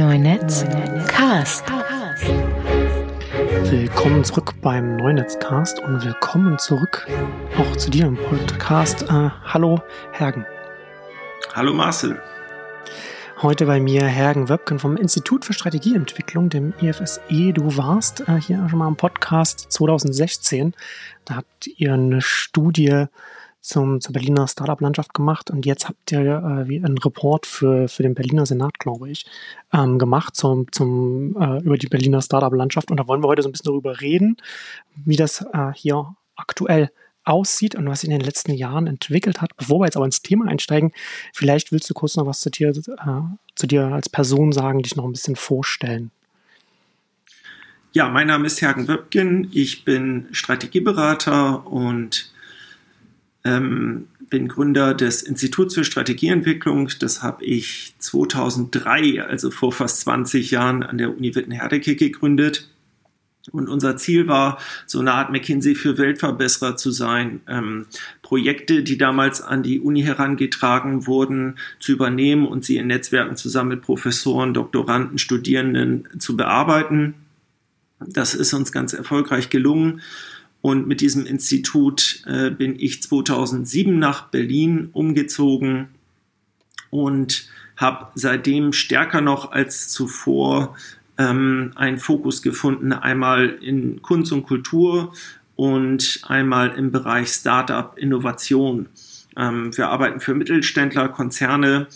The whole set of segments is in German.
Neunetz Cast. Willkommen zurück beim Neunetzcast und willkommen zurück auch zu dir im Podcast. Äh, hallo Hergen. Hallo Marcel. Heute bei mir Hergen Wöbken vom Institut für Strategieentwicklung, dem IFSE. Du warst äh, hier schon mal im Podcast 2016. Da habt ihr eine Studie zum, zur Berliner Startup-Landschaft gemacht und jetzt habt ihr äh, einen Report für, für den Berliner Senat, glaube ich, ähm, gemacht zum, zum, äh, über die Berliner Startup-Landschaft und da wollen wir heute so ein bisschen darüber reden, wie das äh, hier aktuell aussieht und was sich in den letzten Jahren entwickelt hat. Bevor wir jetzt aber ins Thema einsteigen, vielleicht willst du kurz noch was zu dir, äh, zu dir als Person sagen, dich noch ein bisschen vorstellen. Ja, mein Name ist Hergen Wöbgen. Ich bin Strategieberater und ähm, bin Gründer des Instituts für Strategieentwicklung. Das habe ich 2003, also vor fast 20 Jahren, an der Uni Wittenherdecke gegründet. Und unser Ziel war, so eine Art McKinsey für Weltverbesserer zu sein, ähm, Projekte, die damals an die Uni herangetragen wurden, zu übernehmen und sie in Netzwerken zusammen mit Professoren, Doktoranden, Studierenden zu bearbeiten. Das ist uns ganz erfolgreich gelungen. Und mit diesem Institut äh, bin ich 2007 nach Berlin umgezogen und habe seitdem stärker noch als zuvor ähm, einen Fokus gefunden, einmal in Kunst und Kultur und einmal im Bereich Startup Innovation. Ähm, wir arbeiten für Mittelständler, Konzerne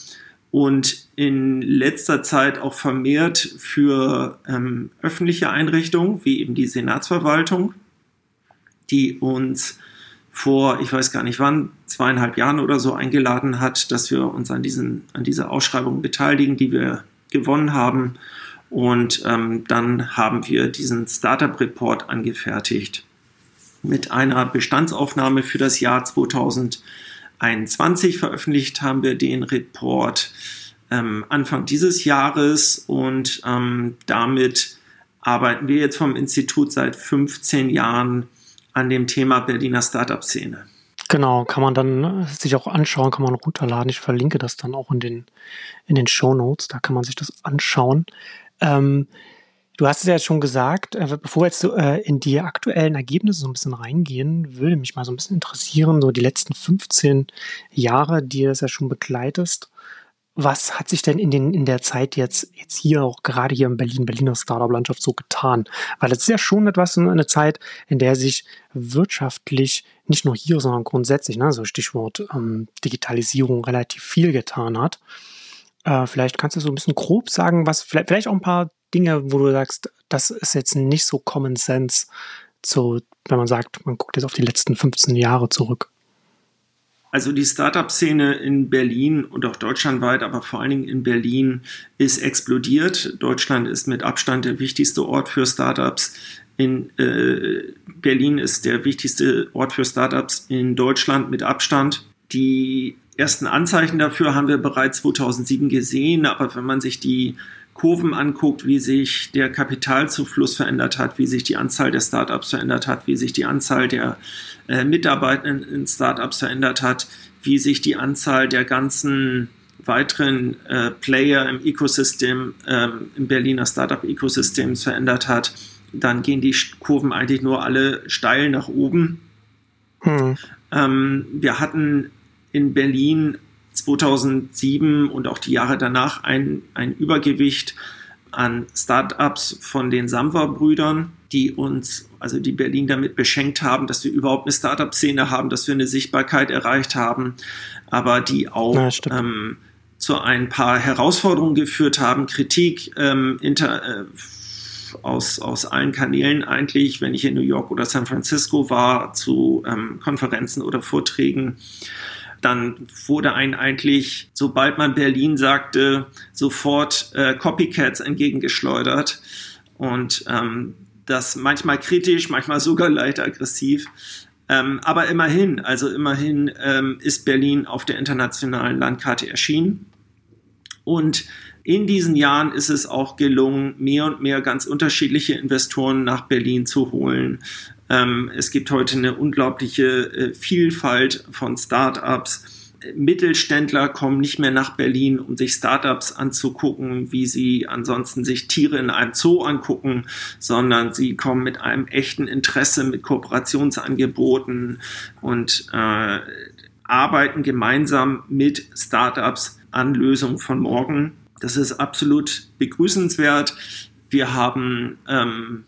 und in letzter Zeit auch vermehrt für ähm, öffentliche Einrichtungen, wie eben die Senatsverwaltung die uns vor, ich weiß gar nicht wann, zweieinhalb Jahren oder so eingeladen hat, dass wir uns an, diesen, an dieser Ausschreibung beteiligen, die wir gewonnen haben. Und ähm, dann haben wir diesen Startup Report angefertigt mit einer Bestandsaufnahme für das Jahr 2021 veröffentlicht haben wir den Report ähm, Anfang dieses Jahres und ähm, damit arbeiten wir jetzt vom Institut seit 15 Jahren an dem Thema Berliner Startup-Szene. Genau, kann man dann äh, sich auch anschauen, kann man runterladen. Ich verlinke das dann auch in den, in den Show Notes, da kann man sich das anschauen. Ähm, du hast es ja schon gesagt, äh, bevor wir jetzt so, äh, in die aktuellen Ergebnisse so ein bisschen reingehen, würde mich mal so ein bisschen interessieren, so die letzten 15 Jahre, die du das ja schon begleitest. Was hat sich denn in, den, in der Zeit jetzt, jetzt hier, auch gerade hier in Berlin, Berliner Startup-Landschaft so getan? Weil es ist ja schon etwas, eine Zeit, in der sich wirtschaftlich, nicht nur hier, sondern grundsätzlich, ne, so Stichwort ähm, Digitalisierung, relativ viel getan hat. Äh, vielleicht kannst du so ein bisschen grob sagen, was, vielleicht, vielleicht auch ein paar Dinge, wo du sagst, das ist jetzt nicht so Common Sense, zu, wenn man sagt, man guckt jetzt auf die letzten 15 Jahre zurück. Also die Startup-Szene in Berlin und auch deutschlandweit, aber vor allen Dingen in Berlin ist explodiert. Deutschland ist mit Abstand der wichtigste Ort für Startups. In äh, Berlin ist der wichtigste Ort für Startups in Deutschland mit Abstand. Die ersten Anzeichen dafür haben wir bereits 2007 gesehen, aber wenn man sich die Kurven anguckt, wie sich der Kapitalzufluss verändert hat, wie sich die Anzahl der Startups verändert hat, wie sich die Anzahl der äh, Mitarbeitenden in Startups verändert hat, wie sich die Anzahl der ganzen weiteren äh, Player im Ecosystem, ähm, im Berliner Startup-Ecosystems verändert hat, dann gehen die Kurven eigentlich nur alle steil nach oben. Hm. Ähm, wir hatten in Berlin 2007 und auch die Jahre danach ein, ein Übergewicht an Startups von den Samwa-Brüdern, die uns, also die Berlin damit beschenkt haben, dass wir überhaupt eine Startup-Szene haben, dass wir eine Sichtbarkeit erreicht haben, aber die auch ja, ähm, zu ein paar Herausforderungen geführt haben, Kritik ähm, inter, äh, aus, aus allen Kanälen eigentlich, wenn ich in New York oder San Francisco war, zu ähm, Konferenzen oder Vorträgen dann wurde ein eigentlich, sobald man Berlin sagte, sofort äh, Copycats entgegengeschleudert. Und ähm, das manchmal kritisch, manchmal sogar leicht aggressiv. Ähm, aber immerhin, also immerhin ähm, ist Berlin auf der internationalen Landkarte erschienen. Und in diesen Jahren ist es auch gelungen, mehr und mehr ganz unterschiedliche Investoren nach Berlin zu holen. Ähm, es gibt heute eine unglaubliche äh, Vielfalt von Startups. Mittelständler kommen nicht mehr nach Berlin, um sich Startups anzugucken, wie sie ansonsten sich Tiere in einem Zoo angucken, sondern sie kommen mit einem echten Interesse, mit Kooperationsangeboten und äh, arbeiten gemeinsam mit Startups an Lösungen von morgen. Das ist absolut begrüßenswert. Wir haben ähm,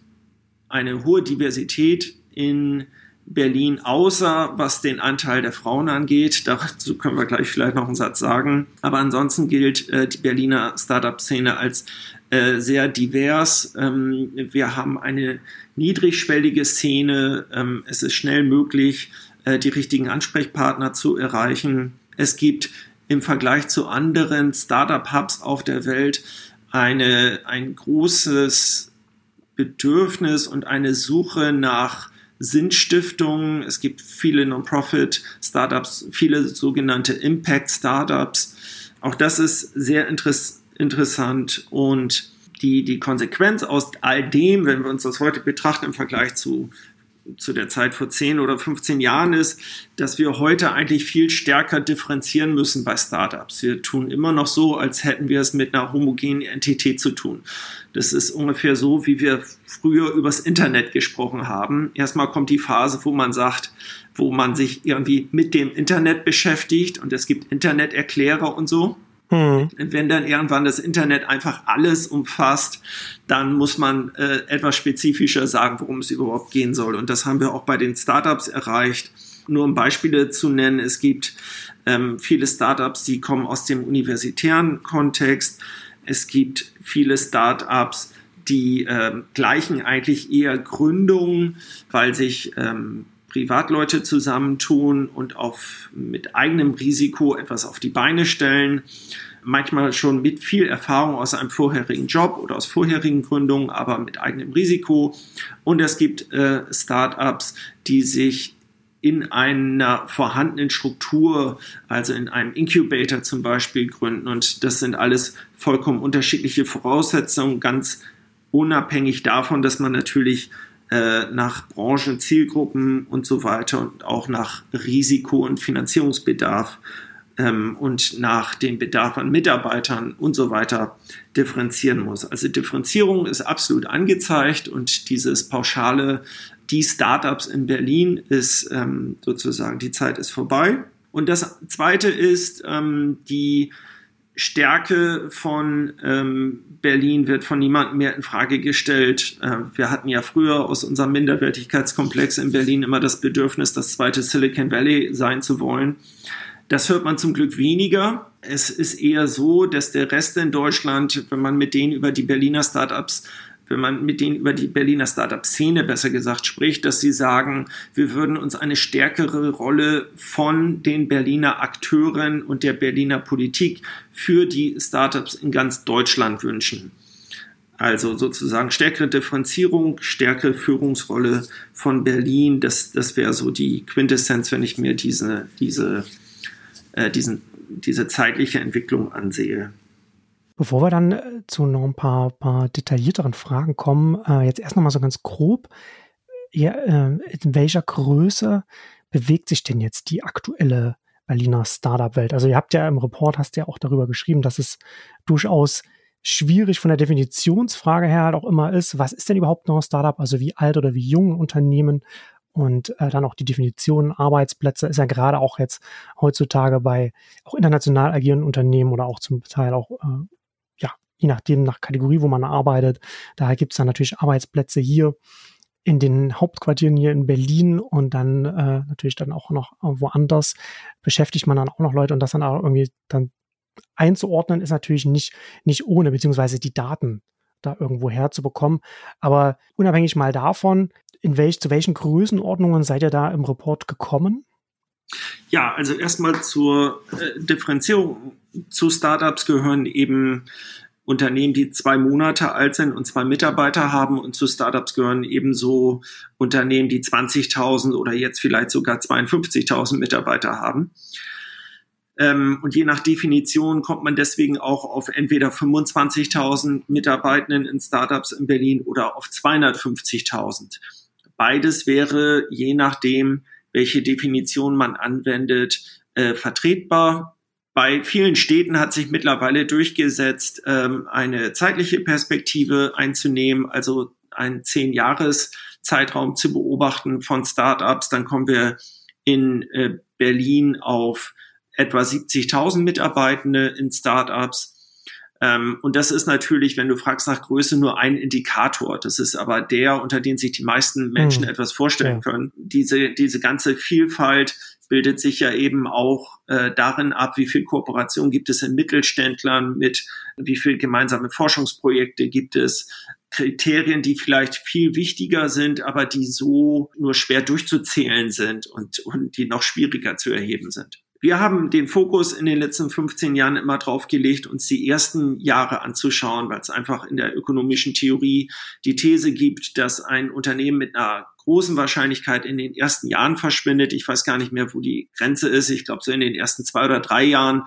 eine hohe Diversität in Berlin, außer was den Anteil der Frauen angeht. Dazu können wir gleich vielleicht noch einen Satz sagen. Aber ansonsten gilt äh, die Berliner Startup-Szene als äh, sehr divers. Ähm, wir haben eine niedrigschwellige Szene. Ähm, es ist schnell möglich, äh, die richtigen Ansprechpartner zu erreichen. Es gibt im Vergleich zu anderen Startup-Hubs auf der Welt eine, ein großes Bedürfnis und eine Suche nach Sinnstiftungen. Es gibt viele Non-Profit-Startups, viele sogenannte Impact-Startups. Auch das ist sehr interess interessant und die, die Konsequenz aus all dem, wenn wir uns das heute betrachten im Vergleich zu zu der Zeit vor 10 oder 15 Jahren ist, dass wir heute eigentlich viel stärker differenzieren müssen bei Startups. Wir tun immer noch so, als hätten wir es mit einer homogenen Entität zu tun. Das ist ungefähr so, wie wir früher übers Internet gesprochen haben. Erstmal kommt die Phase, wo man sagt, wo man sich irgendwie mit dem Internet beschäftigt und es gibt Interneterklärer und so. Mhm. Wenn dann irgendwann das Internet einfach alles umfasst, dann muss man äh, etwas spezifischer sagen, worum es überhaupt gehen soll. Und das haben wir auch bei den Startups erreicht. Nur um Beispiele zu nennen, es gibt ähm, viele Startups, die kommen aus dem universitären Kontext. Es gibt viele Startups, die äh, gleichen eigentlich eher Gründungen, weil sich ähm, Privatleute zusammentun und auf, mit eigenem Risiko etwas auf die Beine stellen. Manchmal schon mit viel Erfahrung aus einem vorherigen Job oder aus vorherigen Gründungen, aber mit eigenem Risiko. Und es gibt äh, Startups, die sich in einer vorhandenen Struktur, also in einem Incubator zum Beispiel gründen. Und das sind alles vollkommen unterschiedliche Voraussetzungen, ganz unabhängig davon, dass man natürlich äh, nach Branchen, Zielgruppen und so weiter und auch nach Risiko- und Finanzierungsbedarf ähm, und nach dem Bedarf an Mitarbeitern und so weiter differenzieren muss. Also Differenzierung ist absolut angezeigt und dieses pauschale, die Startups in Berlin ist ähm, sozusagen, die Zeit ist vorbei. Und das Zweite ist ähm, die Stärke von ähm, Berlin wird von niemandem mehr in Frage gestellt. Äh, wir hatten ja früher aus unserem Minderwertigkeitskomplex in Berlin immer das Bedürfnis, das zweite Silicon Valley sein zu wollen. Das hört man zum Glück weniger. Es ist eher so, dass der Rest in Deutschland, wenn man mit denen über die Berliner Startups wenn man mit denen über die Berliner Startup-Szene besser gesagt spricht, dass sie sagen, wir würden uns eine stärkere Rolle von den Berliner Akteuren und der Berliner Politik für die Startups in ganz Deutschland wünschen. Also sozusagen stärkere Differenzierung, stärkere Führungsrolle von Berlin. Das, das wäre so die Quintessenz, wenn ich mir diese, diese, äh, diesen, diese zeitliche Entwicklung ansehe. Bevor wir dann äh, zu noch ein paar, paar detaillierteren Fragen kommen, äh, jetzt erst nochmal so ganz grob. Ja, äh, in welcher Größe bewegt sich denn jetzt die aktuelle Berliner Startup-Welt? Also ihr habt ja im Report, hast ja auch darüber geschrieben, dass es durchaus schwierig von der Definitionsfrage her halt auch immer ist, was ist denn überhaupt noch ein Startup? Also wie alt oder wie jung ein Unternehmen? Und äh, dann auch die Definition Arbeitsplätze ist ja gerade auch jetzt heutzutage bei auch international agierenden Unternehmen oder auch zum Teil auch äh, je nachdem nach Kategorie, wo man arbeitet. Daher gibt es dann natürlich Arbeitsplätze hier in den Hauptquartieren hier in Berlin und dann äh, natürlich dann auch noch woanders beschäftigt man dann auch noch Leute und das dann auch irgendwie dann einzuordnen ist natürlich nicht, nicht ohne, beziehungsweise die Daten da irgendwo herzubekommen. Aber unabhängig mal davon, in welch, zu welchen Größenordnungen seid ihr da im Report gekommen? Ja, also erstmal zur äh, Differenzierung zu Startups gehören eben Unternehmen, die zwei Monate alt sind und zwei Mitarbeiter haben und zu Startups gehören ebenso Unternehmen, die 20.000 oder jetzt vielleicht sogar 52.000 Mitarbeiter haben. Ähm, und je nach Definition kommt man deswegen auch auf entweder 25.000 Mitarbeitenden in Startups in Berlin oder auf 250.000. Beides wäre je nachdem, welche Definition man anwendet, äh, vertretbar. Bei vielen Städten hat sich mittlerweile durchgesetzt, ähm, eine zeitliche Perspektive einzunehmen, also einen zehn Jahres Zeitraum zu beobachten von Startups. Dann kommen wir in äh, Berlin auf etwa 70.000 Mitarbeitende in Startups. Ähm, und das ist natürlich, wenn du fragst nach Größe, nur ein Indikator. Das ist aber der, unter den sich die meisten Menschen mhm. etwas vorstellen ja. können. Diese, diese ganze Vielfalt bildet sich ja eben auch äh, darin ab, wie viel Kooperation gibt es in Mittelständlern mit, wie viel gemeinsame Forschungsprojekte gibt es, Kriterien, die vielleicht viel wichtiger sind, aber die so nur schwer durchzuzählen sind und, und die noch schwieriger zu erheben sind. Wir haben den Fokus in den letzten 15 Jahren immer drauf gelegt, uns die ersten Jahre anzuschauen, weil es einfach in der ökonomischen Theorie die These gibt, dass ein Unternehmen mit einer großen Wahrscheinlichkeit in den ersten Jahren verschwindet. Ich weiß gar nicht mehr, wo die Grenze ist. Ich glaube, so in den ersten zwei oder drei Jahren,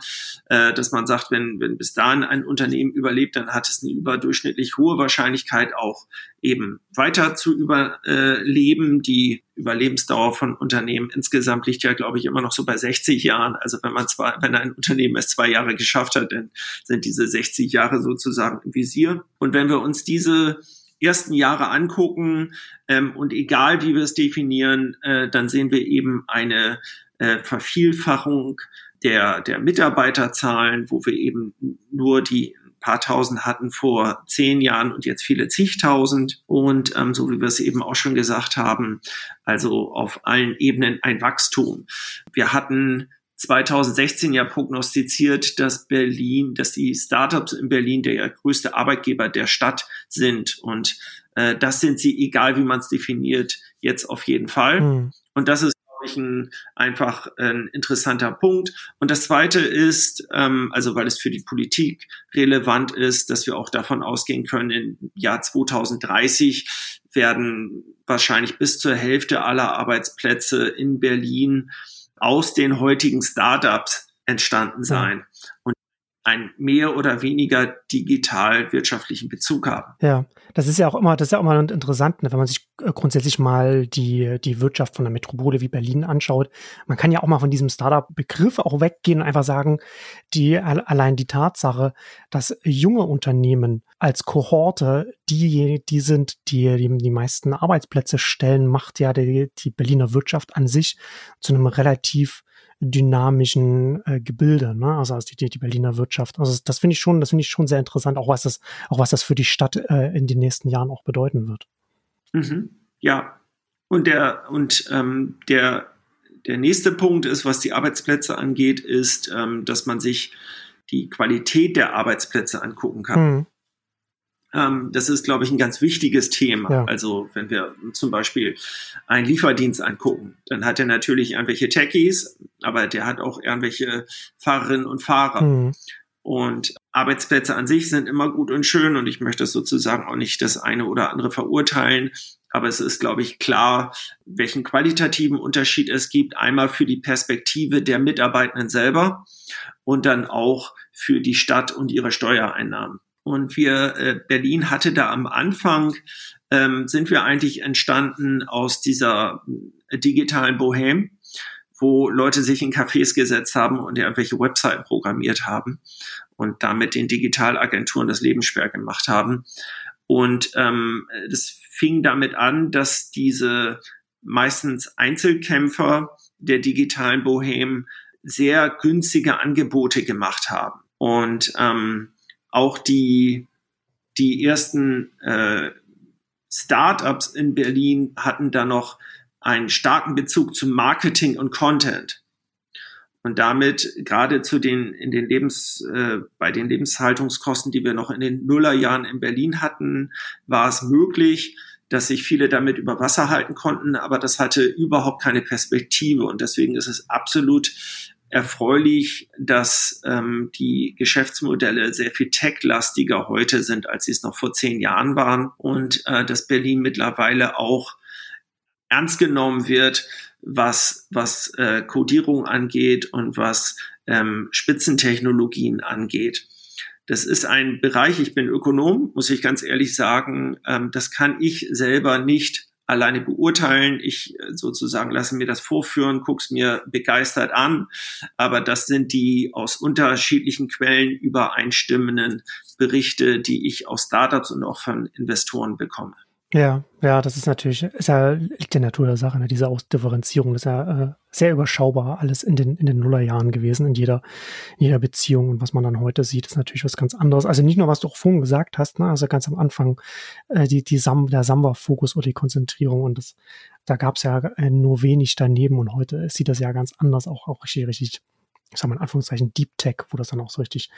äh, dass man sagt, wenn, wenn bis dahin ein Unternehmen überlebt, dann hat es eine überdurchschnittlich hohe Wahrscheinlichkeit, auch eben weiter zu überleben. Die Überlebensdauer von Unternehmen insgesamt liegt ja, glaube ich, immer noch so bei 60 Jahren. Also wenn man zwei, wenn ein Unternehmen es zwei Jahre geschafft hat, dann sind diese 60 Jahre sozusagen im Visier. Und wenn wir uns diese ersten Jahre angucken ähm, und egal wie wir es definieren, äh, dann sehen wir eben eine äh, Vervielfachung der, der Mitarbeiterzahlen, wo wir eben nur die paar tausend hatten vor zehn Jahren und jetzt viele zigtausend. Und ähm, so wie wir es eben auch schon gesagt haben, also auf allen Ebenen ein Wachstum. Wir hatten 2016 ja prognostiziert, dass Berlin, dass die Startups in Berlin der größte Arbeitgeber der Stadt sind. Und äh, das sind sie, egal wie man es definiert, jetzt auf jeden Fall. Mhm. Und das ist glaube ich, ein, einfach ein interessanter Punkt. Und das Zweite ist, ähm, also weil es für die Politik relevant ist, dass wir auch davon ausgehen können, im Jahr 2030 werden wahrscheinlich bis zur Hälfte aller Arbeitsplätze in Berlin aus den heutigen Startups entstanden sein. Einen mehr oder weniger digital wirtschaftlichen Bezug haben. Ja, das ist ja auch immer, das ist ja auch immer interessant, ne, wenn man sich äh, grundsätzlich mal die, die Wirtschaft von einer Metropole wie Berlin anschaut. Man kann ja auch mal von diesem Startup-Begriff auch weggehen und einfach sagen, die, allein die Tatsache, dass junge Unternehmen als Kohorte die, die sind, die, die die meisten Arbeitsplätze stellen, macht ja die, die Berliner Wirtschaft an sich zu einem relativ dynamischen äh, Gebilde, ne? also als die, die Berliner Wirtschaft. Also das finde ich schon, das finde ich schon sehr interessant, auch was das, auch was das für die Stadt äh, in den nächsten Jahren auch bedeuten wird. Mhm. Ja, und der und ähm, der der nächste Punkt ist, was die Arbeitsplätze angeht, ist, ähm, dass man sich die Qualität der Arbeitsplätze angucken kann. Mhm. Ähm, das ist, glaube ich, ein ganz wichtiges Thema. Ja. Also wenn wir zum Beispiel einen Lieferdienst angucken, dann hat er natürlich irgendwelche Techies, aber der hat auch irgendwelche Fahrerinnen und Fahrer. Mhm. Und Arbeitsplätze an sich sind immer gut und schön und ich möchte sozusagen auch nicht das eine oder andere verurteilen. Aber es ist, glaube ich, klar, welchen qualitativen Unterschied es gibt. Einmal für die Perspektive der Mitarbeitenden selber und dann auch für die Stadt und ihre Steuereinnahmen. Und wir, äh, Berlin hatte da am Anfang, ähm, sind wir eigentlich entstanden aus dieser äh, digitalen Bohem, wo Leute sich in Cafés gesetzt haben und irgendwelche Webseiten programmiert haben und damit den Digitalagenturen das Leben schwer gemacht haben. Und ähm, das fing damit an, dass diese meistens Einzelkämpfer der digitalen Bohem sehr günstige Angebote gemacht haben. Und ähm, auch die, die ersten äh, Startups in Berlin hatten da noch einen starken Bezug zu Marketing und Content. Und damit gerade zu den, in den Lebens, äh, bei den Lebenshaltungskosten, die wir noch in den Nullerjahren in Berlin hatten, war es möglich, dass sich viele damit über Wasser halten konnten, aber das hatte überhaupt keine Perspektive. Und deswegen ist es absolut erfreulich, dass ähm, die Geschäftsmodelle sehr viel tech-lastiger heute sind, als sie es noch vor zehn Jahren waren und äh, dass Berlin mittlerweile auch ernst genommen wird, was, was äh, Codierung angeht und was ähm, Spitzentechnologien angeht. Das ist ein Bereich, ich bin Ökonom, muss ich ganz ehrlich sagen, ähm, das kann ich selber nicht alleine beurteilen. Ich äh, sozusagen lasse mir das vorführen, guck's mir begeistert an. Aber das sind die aus unterschiedlichen Quellen übereinstimmenden Berichte, die ich aus Startups und auch von Investoren bekomme. Ja, ja, das ist natürlich, ist ja, liegt der Natur der Sache, ne? diese Ausdifferenzierung ist ja äh, sehr überschaubar alles in den, in den Nullerjahren gewesen, in jeder, in jeder Beziehung. Und was man dann heute sieht, ist natürlich was ganz anderes. Also nicht nur, was du auch vorhin gesagt hast, ne? also ganz am Anfang, äh, die, die Sam, der Samba-Fokus oder die Konzentrierung und das, da gab es ja äh, nur wenig daneben und heute sieht das ja ganz anders, auch, auch richtig, richtig ich sag mal in Anführungszeichen Deep Tech, wo das dann auch so richtig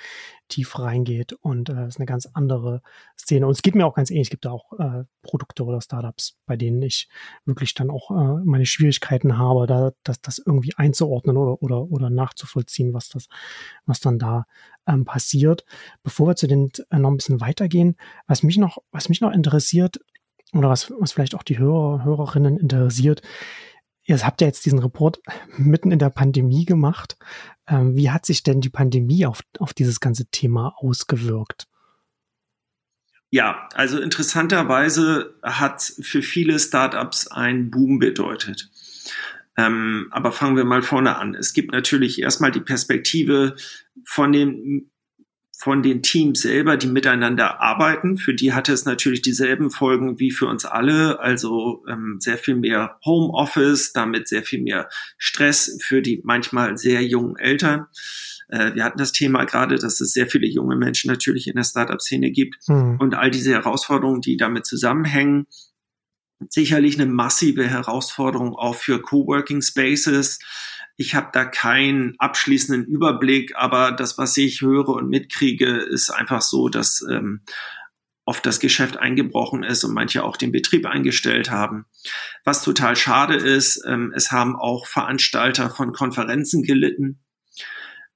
tief reingeht und äh, ist eine ganz andere Szene. Und es geht mir auch ganz ähnlich. Es gibt da auch äh, Produkte oder Startups, bei denen ich wirklich dann auch äh, meine Schwierigkeiten habe, da das, das irgendwie einzuordnen oder, oder, oder nachzuvollziehen, was das, was dann da ähm, passiert. Bevor wir zu den äh, noch ein bisschen weitergehen, was mich noch, was mich noch interessiert, oder was, was vielleicht auch die Hörer, Hörerinnen interessiert, Ihr habt ja jetzt diesen Report mitten in der Pandemie gemacht. Ähm, wie hat sich denn die Pandemie auf, auf dieses ganze Thema ausgewirkt? Ja, also interessanterweise hat für viele Startups ein Boom bedeutet. Ähm, aber fangen wir mal vorne an. Es gibt natürlich erstmal die Perspektive von den von den Teams selber, die miteinander arbeiten. Für die hatte es natürlich dieselben Folgen wie für uns alle. Also ähm, sehr viel mehr Homeoffice, damit sehr viel mehr Stress für die manchmal sehr jungen Eltern. Äh, wir hatten das Thema gerade, dass es sehr viele junge Menschen natürlich in der Startup-Szene gibt mhm. und all diese Herausforderungen, die damit zusammenhängen. Sicherlich eine massive Herausforderung auch für Coworking Spaces ich habe da keinen abschließenden Überblick, aber das, was ich höre und mitkriege, ist einfach so, dass ähm, oft das Geschäft eingebrochen ist und manche auch den Betrieb eingestellt haben. Was total schade ist, ähm, es haben auch Veranstalter von Konferenzen gelitten.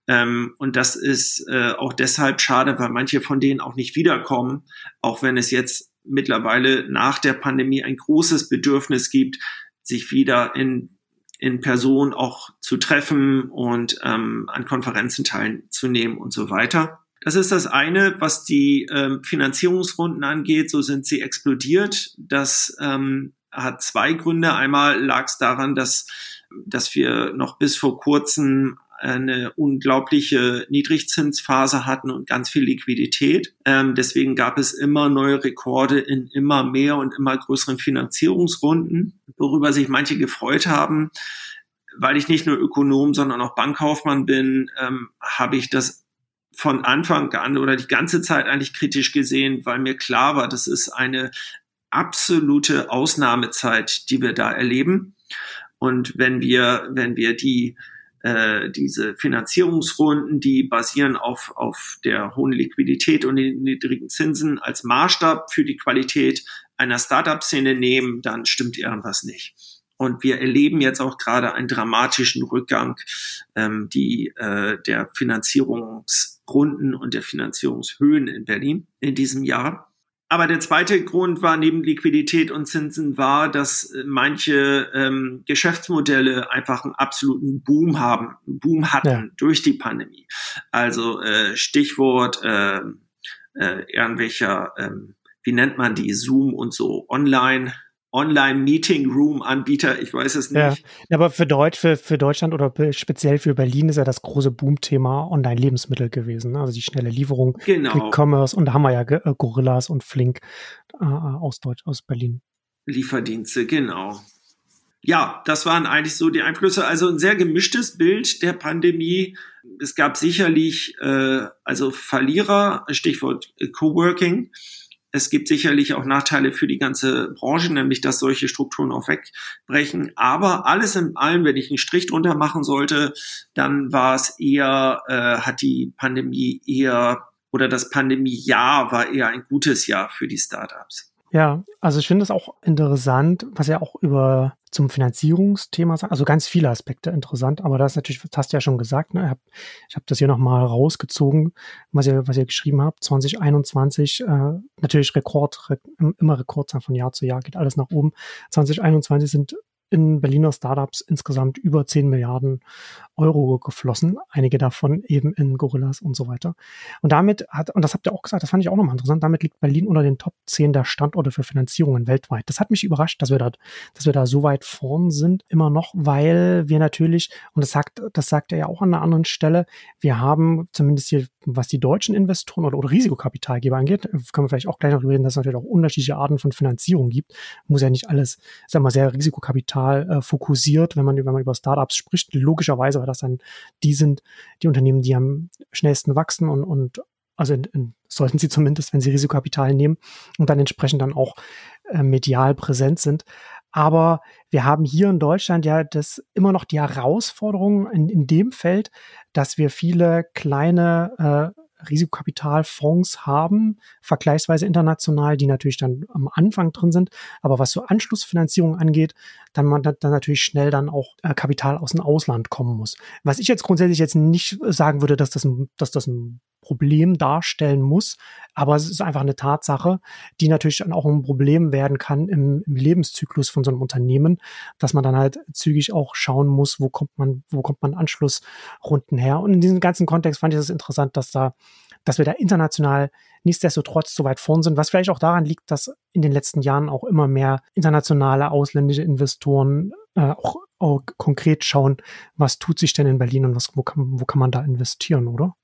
Ähm, und das ist äh, auch deshalb schade, weil manche von denen auch nicht wiederkommen, auch wenn es jetzt mittlerweile nach der Pandemie ein großes Bedürfnis gibt, sich wieder in in Person auch zu treffen und ähm, an Konferenzen teilzunehmen und so weiter. Das ist das eine, was die ähm, Finanzierungsrunden angeht. So sind sie explodiert. Das ähm, hat zwei Gründe. Einmal lag es daran, dass, dass wir noch bis vor kurzem eine unglaubliche Niedrigzinsphase hatten und ganz viel Liquidität. Ähm, deswegen gab es immer neue Rekorde in immer mehr und immer größeren Finanzierungsrunden, worüber sich manche gefreut haben. Weil ich nicht nur Ökonom, sondern auch Bankkaufmann bin, ähm, habe ich das von Anfang an oder die ganze Zeit eigentlich kritisch gesehen, weil mir klar war, das ist eine absolute Ausnahmezeit, die wir da erleben. Und wenn wir, wenn wir die äh, diese Finanzierungsrunden, die basieren auf, auf der hohen Liquidität und den niedrigen Zinsen als Maßstab für die Qualität einer Startup-Szene nehmen, dann stimmt irgendwas nicht. Und wir erleben jetzt auch gerade einen dramatischen Rückgang ähm, die, äh, der Finanzierungsrunden und der Finanzierungshöhen in Berlin in diesem Jahr. Aber der zweite Grund war neben Liquidität und Zinsen war, dass äh, manche ähm, Geschäftsmodelle einfach einen absoluten Boom haben, Boom hatten ja. durch die Pandemie. Also äh, Stichwort äh, äh, irgendwelcher, äh, wie nennt man die, Zoom und so, Online Online-Meeting-Room-Anbieter, ich weiß es nicht. Ja, aber für, Deutsch, für, für Deutschland oder speziell für Berlin ist ja das große Boom-Thema Online-Lebensmittel gewesen. Ne? Also die schnelle Lieferung, genau. E-Commerce und da haben wir ja äh, Gorillas und Flink äh, aus Deutsch, aus Berlin. Lieferdienste, genau. Ja, das waren eigentlich so die Einflüsse. Also ein sehr gemischtes Bild der Pandemie. Es gab sicherlich äh, also Verlierer, Stichwort Coworking. Es gibt sicherlich auch Nachteile für die ganze Branche, nämlich dass solche Strukturen auch wegbrechen. Aber alles in allem, wenn ich einen Strich drunter machen sollte, dann war es eher, äh, hat die Pandemie eher oder das Pandemiejahr war eher ein gutes Jahr für die Startups. Ja, also ich finde es auch interessant, was ja auch über zum Finanzierungsthema sagt, also ganz viele Aspekte interessant, aber das ist natürlich, das hast du ja schon gesagt, ne? ich habe hab das hier nochmal rausgezogen, was ihr, was ihr geschrieben habt, 2021, äh, natürlich Rekord, re, immer Rekordzahlen von Jahr zu Jahr, geht alles nach oben. 2021 sind in Berliner Startups insgesamt über 10 Milliarden Euro geflossen, einige davon eben in Gorillas und so weiter. Und damit hat, und das habt ihr auch gesagt, das fand ich auch nochmal interessant, damit liegt Berlin unter den Top 10 der Standorte für Finanzierungen weltweit. Das hat mich überrascht, dass wir da, dass wir da so weit vorn sind, immer noch, weil wir natürlich, und das sagt, das sagt er ja auch an einer anderen Stelle, wir haben zumindest hier, was die deutschen Investoren oder, oder Risikokapitalgeber angeht, können wir vielleicht auch gleich noch reden, dass es natürlich auch unterschiedliche Arten von Finanzierung gibt. Muss ja nicht alles, sagen wir mal, sehr Risikokapital äh, fokussiert, wenn man, wenn man über Startups spricht. Logischerweise, weil das dann die sind, die Unternehmen, die am schnellsten wachsen und, und also in, in, sollten sie zumindest, wenn sie Risikokapital nehmen und dann entsprechend dann auch äh, medial präsent sind. Aber wir haben hier in Deutschland ja das immer noch die Herausforderung in, in dem Feld, dass wir viele kleine äh, Risikokapitalfonds haben, vergleichsweise international, die natürlich dann am Anfang drin sind. Aber was so Anschlussfinanzierung angeht, dann man dann natürlich schnell dann auch äh, Kapital aus dem Ausland kommen muss. Was ich jetzt grundsätzlich jetzt nicht sagen würde, dass das ein, dass das ein Problem darstellen muss, aber es ist einfach eine Tatsache, die natürlich dann auch ein Problem werden kann im, im Lebenszyklus von so einem Unternehmen, dass man dann halt zügig auch schauen muss, wo kommt man, wo kommt man Anschlussrunden her. Und in diesem ganzen Kontext fand ich es interessant, dass da dass wir da international nichtsdestotrotz so weit vorn sind, was vielleicht auch daran liegt, dass in den letzten Jahren auch immer mehr internationale ausländische Investoren äh, auch, auch konkret schauen, was tut sich denn in Berlin und was, wo, kann, wo kann man da investieren, oder?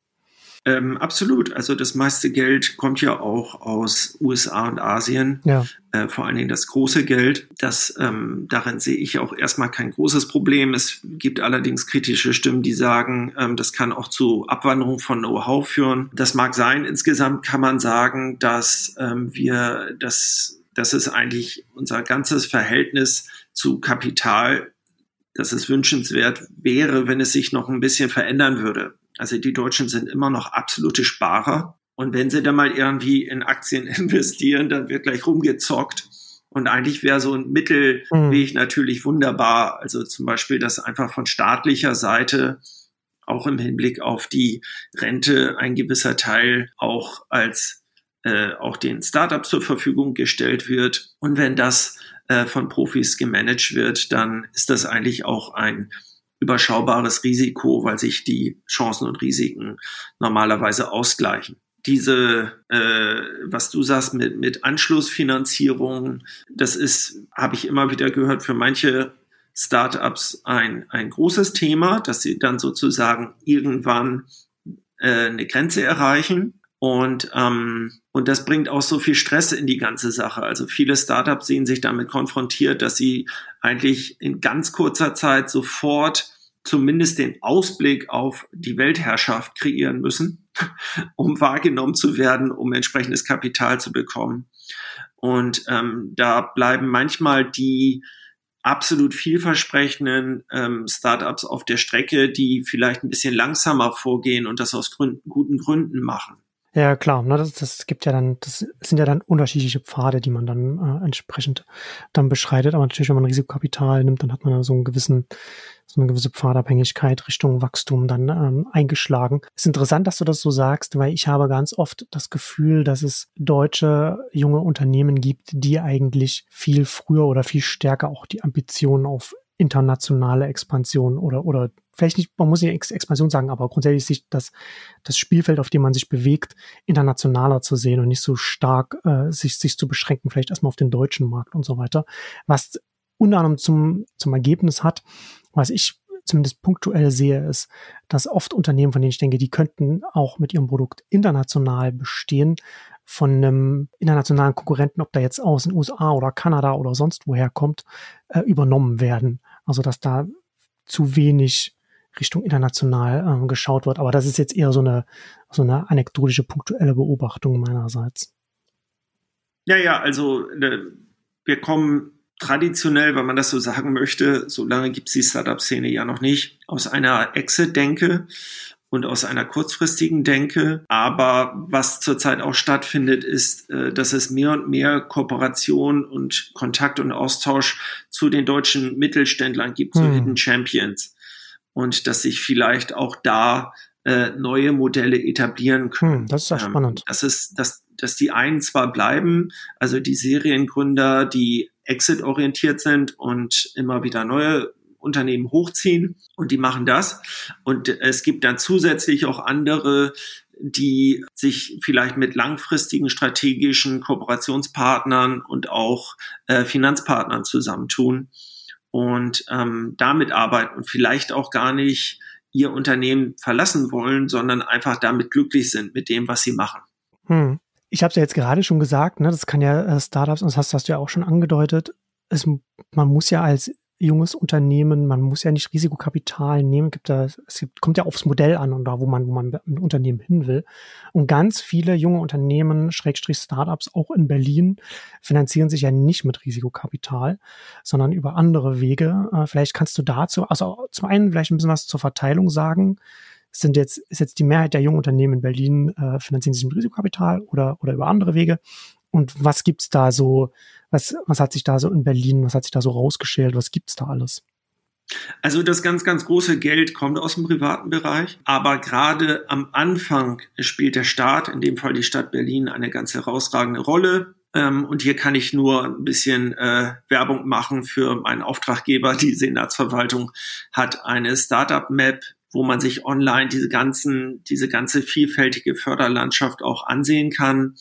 Ähm, absolut. Also das meiste Geld kommt ja auch aus USA und Asien. Ja. Äh, vor allen Dingen das große Geld. Das ähm, darin sehe ich auch erstmal kein großes Problem. Es gibt allerdings kritische Stimmen, die sagen, ähm, das kann auch zu Abwanderung von Know-how führen. Das mag sein. Insgesamt kann man sagen, dass ähm, wir das das ist eigentlich unser ganzes Verhältnis zu Kapital, dass es wünschenswert wäre, wenn es sich noch ein bisschen verändern würde. Also die Deutschen sind immer noch absolute Sparer. Und wenn sie dann mal irgendwie in Aktien investieren, dann wird gleich rumgezockt. Und eigentlich wäre so ein Mittelweg mhm. natürlich wunderbar. Also zum Beispiel, dass einfach von staatlicher Seite auch im Hinblick auf die Rente ein gewisser Teil auch als äh, auch den Startups zur Verfügung gestellt wird. Und wenn das äh, von Profis gemanagt wird, dann ist das eigentlich auch ein überschaubares Risiko, weil sich die Chancen und Risiken normalerweise ausgleichen. Diese, äh, was du sagst mit, mit Anschlussfinanzierung, das ist, habe ich immer wieder gehört, für manche Startups ein, ein großes Thema, dass sie dann sozusagen irgendwann äh, eine Grenze erreichen und, ähm, und das bringt auch so viel Stress in die ganze Sache. Also viele Startups sehen sich damit konfrontiert, dass sie eigentlich in ganz kurzer Zeit sofort zumindest den Ausblick auf die Weltherrschaft kreieren müssen, um wahrgenommen zu werden, um entsprechendes Kapital zu bekommen. Und ähm, da bleiben manchmal die absolut vielversprechenden ähm, Startups auf der Strecke, die vielleicht ein bisschen langsamer vorgehen und das aus Gründen, guten Gründen machen. Ja, klar. Ne, das, das gibt ja dann, das sind ja dann unterschiedliche Pfade, die man dann äh, entsprechend dann beschreitet. Aber natürlich, wenn man Risikokapital nimmt, dann hat man so einen gewissen, so eine gewisse Pfadabhängigkeit Richtung Wachstum dann ähm, eingeschlagen. Ist interessant, dass du das so sagst, weil ich habe ganz oft das Gefühl, dass es deutsche junge Unternehmen gibt, die eigentlich viel früher oder viel stärker auch die Ambitionen auf internationale Expansion oder, oder vielleicht nicht, man muss nicht Ex Expansion sagen, aber grundsätzlich sich das, das Spielfeld, auf dem man sich bewegt, internationaler zu sehen und nicht so stark äh, sich, sich zu beschränken, vielleicht erstmal auf den deutschen Markt und so weiter. Was unter anderem zum, zum Ergebnis hat, was ich zumindest punktuell sehe, ist, dass oft Unternehmen, von denen ich denke, die könnten auch mit ihrem Produkt international bestehen, von einem internationalen Konkurrenten, ob der jetzt aus den USA oder Kanada oder sonst woher kommt, äh, übernommen werden. Also dass da zu wenig Richtung international äh, geschaut wird. Aber das ist jetzt eher so eine, so eine anekdotische, punktuelle Beobachtung meinerseits. Ja, ja, also ne, wir kommen traditionell, wenn man das so sagen möchte, so lange gibt es die Startup-Szene ja noch nicht, aus einer Exit-Denke und aus einer kurzfristigen Denke. Aber was zurzeit auch stattfindet, ist, äh, dass es mehr und mehr Kooperation und Kontakt und Austausch zu den deutschen Mittelständlern gibt, hm. zu Hidden Champions. Und dass sich vielleicht auch da äh, neue Modelle etablieren können. Hm, das ist ja ähm, spannend. Das ist, dass, dass die einen zwar bleiben, also die Seriengründer, die exit-orientiert sind und immer wieder neue Unternehmen hochziehen und die machen das. Und es gibt dann zusätzlich auch andere, die sich vielleicht mit langfristigen strategischen Kooperationspartnern und auch äh, Finanzpartnern zusammentun und ähm, damit arbeiten und vielleicht auch gar nicht ihr Unternehmen verlassen wollen, sondern einfach damit glücklich sind mit dem, was sie machen. Hm. Ich habe es ja jetzt gerade schon gesagt, ne, das kann ja äh, Startups, und das hast, hast du ja auch schon angedeutet, es, man muss ja als junges Unternehmen, man muss ja nicht Risikokapital nehmen, gibt da, es gibt, kommt ja aufs Modell an und da, wo man, wo man ein Unternehmen hin will. Und ganz viele junge Unternehmen, Schrägstrich Startups, auch in Berlin, finanzieren sich ja nicht mit Risikokapital, sondern über andere Wege. Äh, vielleicht kannst du dazu, also zum einen vielleicht ein bisschen was zur Verteilung sagen. Sind jetzt, ist jetzt die Mehrheit der jungen Unternehmen in Berlin, äh, finanzieren sich mit Risikokapital oder, oder über andere Wege? Und was gibt's da so, was, was hat sich da so in Berlin, was hat sich da so rausgeschält, was gibt's da alles? Also das ganz, ganz große Geld kommt aus dem privaten Bereich, aber gerade am Anfang spielt der Staat, in dem Fall die Stadt Berlin, eine ganz herausragende Rolle. Ähm, und hier kann ich nur ein bisschen äh, Werbung machen für meinen Auftraggeber. Die Senatsverwaltung hat eine Startup-Map, wo man sich online diese ganzen, diese ganze vielfältige Förderlandschaft auch ansehen kann.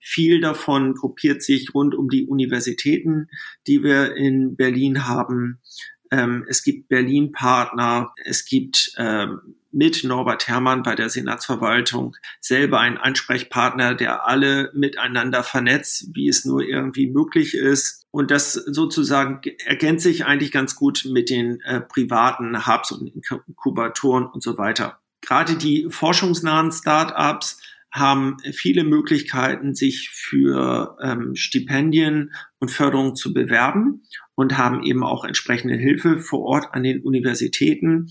Viel davon gruppiert sich rund um die Universitäten, die wir in Berlin haben. Ähm, es gibt Berlin-Partner, es gibt ähm, mit Norbert Herrmann bei der Senatsverwaltung selber einen Ansprechpartner, der alle miteinander vernetzt, wie es nur irgendwie möglich ist. Und das sozusagen ergänzt sich eigentlich ganz gut mit den äh, privaten Hubs und Inkubatoren und so weiter. Gerade die forschungsnahen Start-ups haben viele Möglichkeiten, sich für ähm, Stipendien und Förderung zu bewerben und haben eben auch entsprechende Hilfe vor Ort an den Universitäten,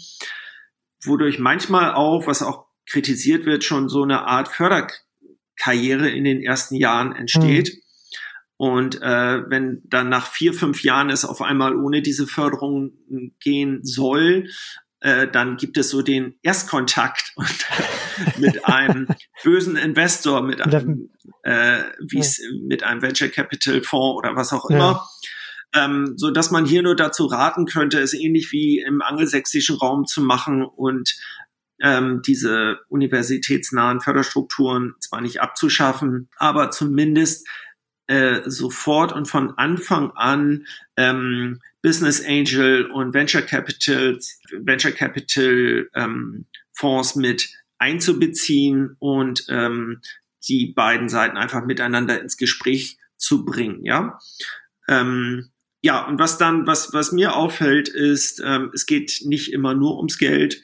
wodurch manchmal auch, was auch kritisiert wird, schon so eine Art Förderkarriere in den ersten Jahren entsteht. Mhm. Und äh, wenn dann nach vier, fünf Jahren es auf einmal ohne diese Förderung gehen soll, äh, dann gibt es so den Erstkontakt mit einem bösen Investor, mit einem, äh, ja. mit einem Venture Capital Fonds oder was auch immer. Ja. Ähm, so dass man hier nur dazu raten könnte, es ähnlich wie im angelsächsischen Raum zu machen und ähm, diese universitätsnahen Förderstrukturen zwar nicht abzuschaffen, aber zumindest äh, sofort und von Anfang an ähm, Business Angel und Venture Capital, Venture Capital ähm, Fonds mit einzubeziehen und ähm, die beiden Seiten einfach miteinander ins Gespräch zu bringen, ja. Ähm, ja, und was dann, was, was mir auffällt, ist, ähm, es geht nicht immer nur ums Geld.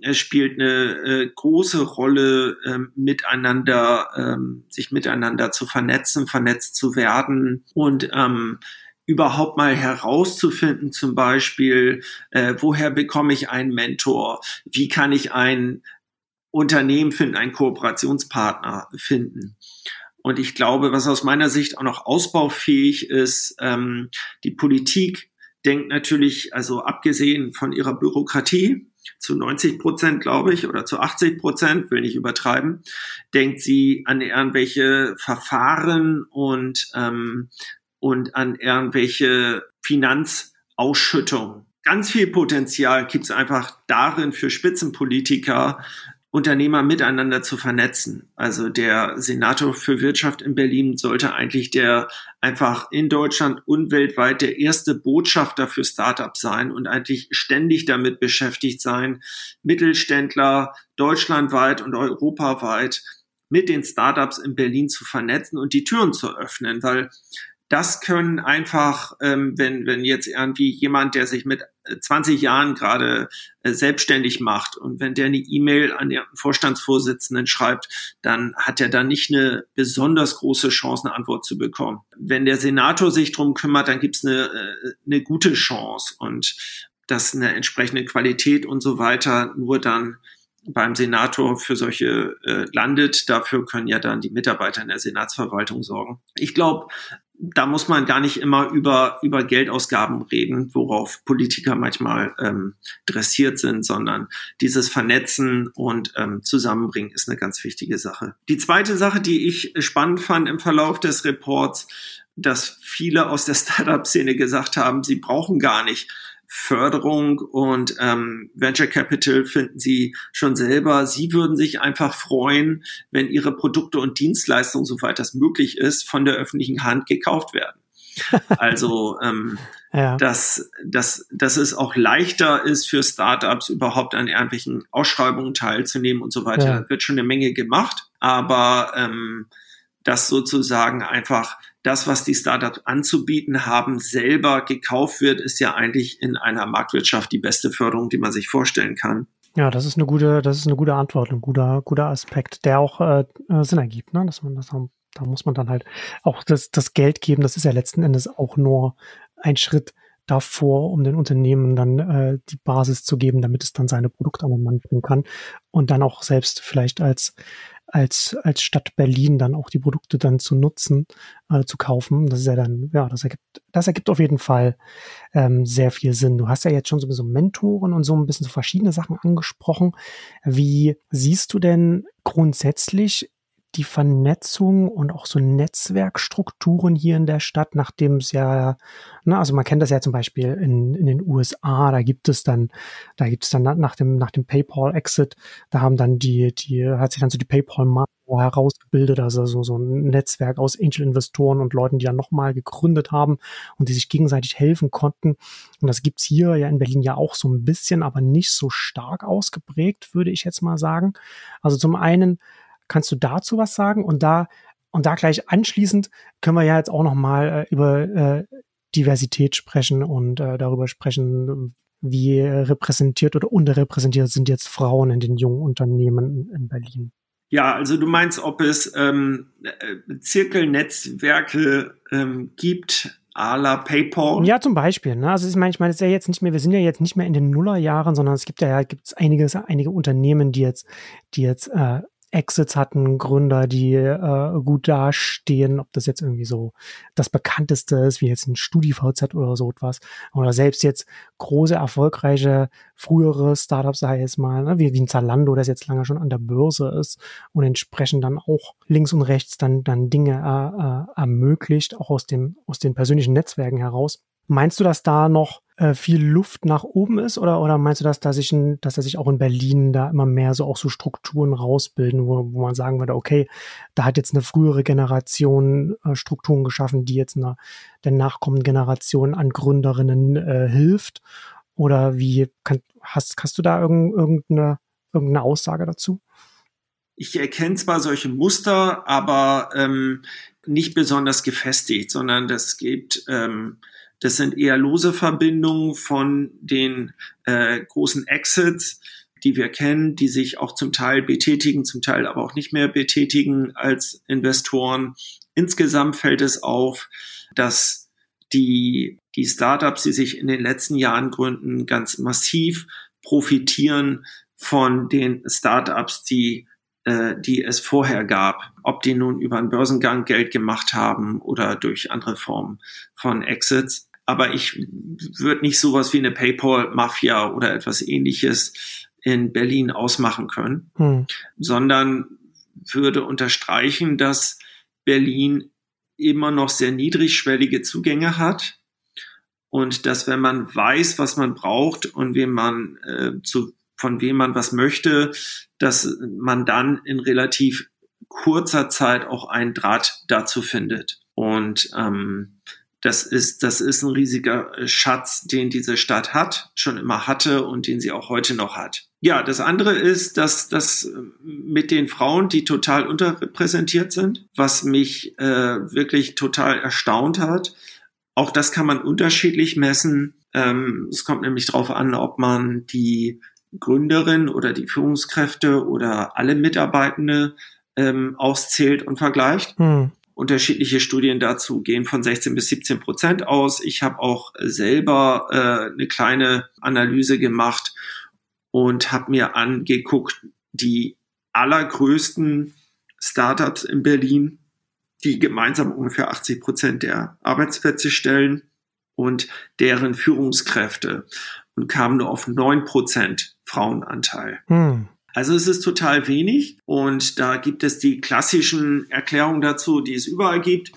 Es spielt eine äh, große Rolle, ähm, miteinander, ähm, sich miteinander zu vernetzen, vernetzt zu werden und ähm, überhaupt mal herauszufinden, zum Beispiel, äh, woher bekomme ich einen Mentor? Wie kann ich ein Unternehmen finden, einen Kooperationspartner finden? Und ich glaube, was aus meiner Sicht auch noch ausbaufähig ist, ähm, die Politik denkt natürlich, also abgesehen von ihrer Bürokratie, zu 90 Prozent, glaube ich, oder zu 80 Prozent, will nicht übertreiben, denkt sie an irgendwelche Verfahren und ähm, und an irgendwelche Finanzausschüttungen. Ganz viel Potenzial gibt es einfach darin für Spitzenpolitiker, Unternehmer miteinander zu vernetzen. Also der Senator für Wirtschaft in Berlin sollte eigentlich der einfach in Deutschland und weltweit der erste Botschafter für Startups sein und eigentlich ständig damit beschäftigt sein, Mittelständler deutschlandweit und europaweit mit den Startups in Berlin zu vernetzen und die Türen zu öffnen, weil das können einfach, ähm, wenn, wenn jetzt irgendwie jemand, der sich mit 20 äh, Jahren gerade äh, selbstständig macht und wenn der eine E-Mail an den Vorstandsvorsitzenden schreibt, dann hat er da nicht eine besonders große Chance, eine Antwort zu bekommen. Wenn der Senator sich drum kümmert, dann gibt's eine, äh, eine gute Chance und dass eine entsprechende Qualität und so weiter nur dann beim Senator für solche äh, landet. Dafür können ja dann die Mitarbeiter in der Senatsverwaltung sorgen. Ich glaube, da muss man gar nicht immer über, über Geldausgaben reden, worauf Politiker manchmal ähm, dressiert sind, sondern dieses Vernetzen und ähm, Zusammenbringen ist eine ganz wichtige Sache. Die zweite Sache, die ich spannend fand im Verlauf des Reports, dass viele aus der Startup-Szene gesagt haben, sie brauchen gar nicht Förderung und ähm, Venture Capital finden sie schon selber. Sie würden sich einfach freuen, wenn ihre Produkte und Dienstleistungen, soweit das möglich ist, von der öffentlichen Hand gekauft werden. Also, ähm, ja. dass, dass, dass es auch leichter ist für Startups überhaupt an irgendwelchen Ausschreibungen teilzunehmen und so weiter. Ja. Da wird schon eine Menge gemacht, aber ähm, dass sozusagen einfach das, was die Startups anzubieten haben, selber gekauft wird, ist ja eigentlich in einer Marktwirtschaft die beste Förderung, die man sich vorstellen kann. Ja, das ist eine gute, das ist eine gute Antwort, ein guter, guter Aspekt, der auch äh, äh Sinn ergibt, ne? Dass man das da muss man dann halt auch das, das Geld geben. Das ist ja letzten Endes auch nur ein Schritt davor, um den Unternehmen dann äh, die Basis zu geben, damit es dann seine Produkte am Mann bringen kann und dann auch selbst vielleicht als als, als Stadt Berlin dann auch die Produkte dann zu nutzen, äh, zu kaufen. Das ist ja dann, ja, das ergibt, das ergibt auf jeden Fall ähm, sehr viel Sinn. Du hast ja jetzt schon so, Mentoren und so ein bisschen so verschiedene Sachen angesprochen. Wie siehst du denn grundsätzlich die Vernetzung und auch so Netzwerkstrukturen hier in der Stadt, nachdem es ja, ne, also man kennt das ja zum Beispiel in, in den USA, da gibt es dann, da gibt es dann nach dem, nach dem PayPal-Exit, da haben dann die, die, hat sich dann so die PayPal-Marke herausgebildet, also so, so ein Netzwerk aus Angel-Investoren und Leuten, die dann nochmal gegründet haben und die sich gegenseitig helfen konnten. Und das gibt's hier ja in Berlin ja auch so ein bisschen, aber nicht so stark ausgeprägt, würde ich jetzt mal sagen. Also zum einen Kannst du dazu was sagen? Und da, und da gleich anschließend können wir ja jetzt auch nochmal äh, über äh, Diversität sprechen und äh, darüber sprechen, wie repräsentiert oder unterrepräsentiert sind jetzt Frauen in den jungen Unternehmen in Berlin. Ja, also du meinst, ob es ähm, äh, Zirkelnetzwerke ähm, gibt, à la PayPal? Ja, zum Beispiel. Ne? Also ich meine, ich meine, es ist ja jetzt nicht mehr, wir sind ja jetzt nicht mehr in den Nullerjahren, sondern es gibt ja, gibt es einige, einige Unternehmen, die jetzt, die jetzt äh, Exits hatten, Gründer, die äh, gut dastehen, ob das jetzt irgendwie so das bekannteste ist, wie jetzt ein StudiVZ oder so etwas. Oder selbst jetzt große, erfolgreiche, frühere Startups, sei es mal, ne, wie, wie ein Zalando, das jetzt lange schon an der Börse ist und entsprechend dann auch links und rechts dann, dann Dinge äh, äh, ermöglicht, auch aus dem, aus den persönlichen Netzwerken heraus. Meinst du, dass da noch äh, viel Luft nach oben ist oder, oder meinst du, dass da sich, dass da sich auch in Berlin da immer mehr so auch so Strukturen rausbilden, wo, wo man sagen würde, okay, da hat jetzt eine frühere Generation äh, Strukturen geschaffen, die jetzt einer der nachkommenden Generation an Gründerinnen äh, hilft? Oder wie kann, hast, hast du da irgend, irgendeine, irgendeine Aussage dazu? Ich erkenne zwar solche Muster, aber ähm, nicht besonders gefestigt, sondern das gibt ähm, das sind eher lose Verbindungen von den äh, großen Exits, die wir kennen, die sich auch zum Teil betätigen, zum Teil aber auch nicht mehr betätigen als Investoren. Insgesamt fällt es auf, dass die, die Startups, die sich in den letzten Jahren gründen, ganz massiv profitieren von den Startups, die äh, die es vorher gab, ob die nun über einen Börsengang Geld gemacht haben oder durch andere Formen von Exits. Aber ich würde nicht sowas wie eine PayPal-Mafia oder etwas ähnliches in Berlin ausmachen können, hm. sondern würde unterstreichen, dass Berlin immer noch sehr niedrigschwellige Zugänge hat und dass wenn man weiß, was man braucht und wem man äh, zu, von wem man was möchte, dass man dann in relativ kurzer Zeit auch einen Draht dazu findet. Und ähm, das ist, das ist ein riesiger Schatz, den diese Stadt hat, schon immer hatte und den sie auch heute noch hat. Ja, das andere ist, dass das mit den Frauen, die total unterrepräsentiert sind, was mich äh, wirklich total erstaunt hat. Auch das kann man unterschiedlich messen. Ähm, es kommt nämlich darauf an, ob man die Gründerin oder die Führungskräfte oder alle Mitarbeitende ähm, auszählt und vergleicht. Hm. Unterschiedliche Studien dazu gehen von 16 bis 17 Prozent aus. Ich habe auch selber äh, eine kleine Analyse gemacht und habe mir angeguckt, die allergrößten Startups in Berlin, die gemeinsam ungefähr 80 Prozent der Arbeitsplätze stellen und deren Führungskräfte und kamen nur auf 9 Prozent Frauenanteil. Hm. Also es ist total wenig und da gibt es die klassischen Erklärungen dazu, die es überall gibt.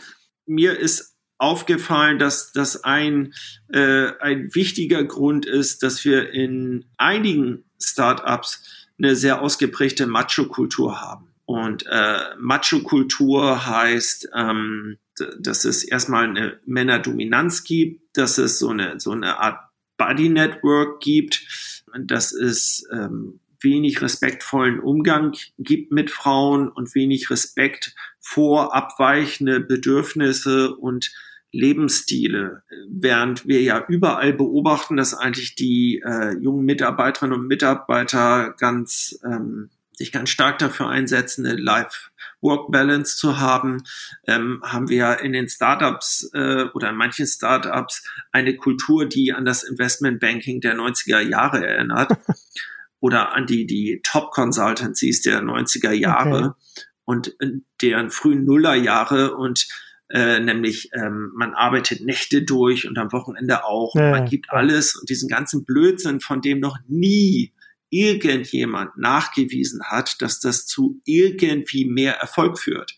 Mir ist aufgefallen, dass das ein, äh, ein wichtiger Grund ist, dass wir in einigen Startups eine sehr ausgeprägte Macho-Kultur haben. Und äh, Macho-Kultur heißt, ähm, dass es erstmal eine Männerdominanz gibt, dass es so eine, so eine Art Body-Network gibt, dass es ähm, wenig respektvollen Umgang gibt mit Frauen und wenig Respekt vor abweichende Bedürfnisse und Lebensstile, während wir ja überall beobachten, dass eigentlich die äh, jungen Mitarbeiterinnen und Mitarbeiter ganz ähm, sich ganz stark dafür einsetzen, eine Life-Work-Balance zu haben, ähm, haben wir in den Startups äh, oder in manchen Startups eine Kultur, die an das Investment-Banking der 90er Jahre erinnert oder an die, die Top-Consultancies der 90er Jahre okay. und deren frühen Nullerjahre und äh, nämlich ähm, man arbeitet Nächte durch und am Wochenende auch. Ja, man gibt ja. alles und diesen ganzen Blödsinn, von dem noch nie irgendjemand nachgewiesen hat, dass das zu irgendwie mehr Erfolg führt.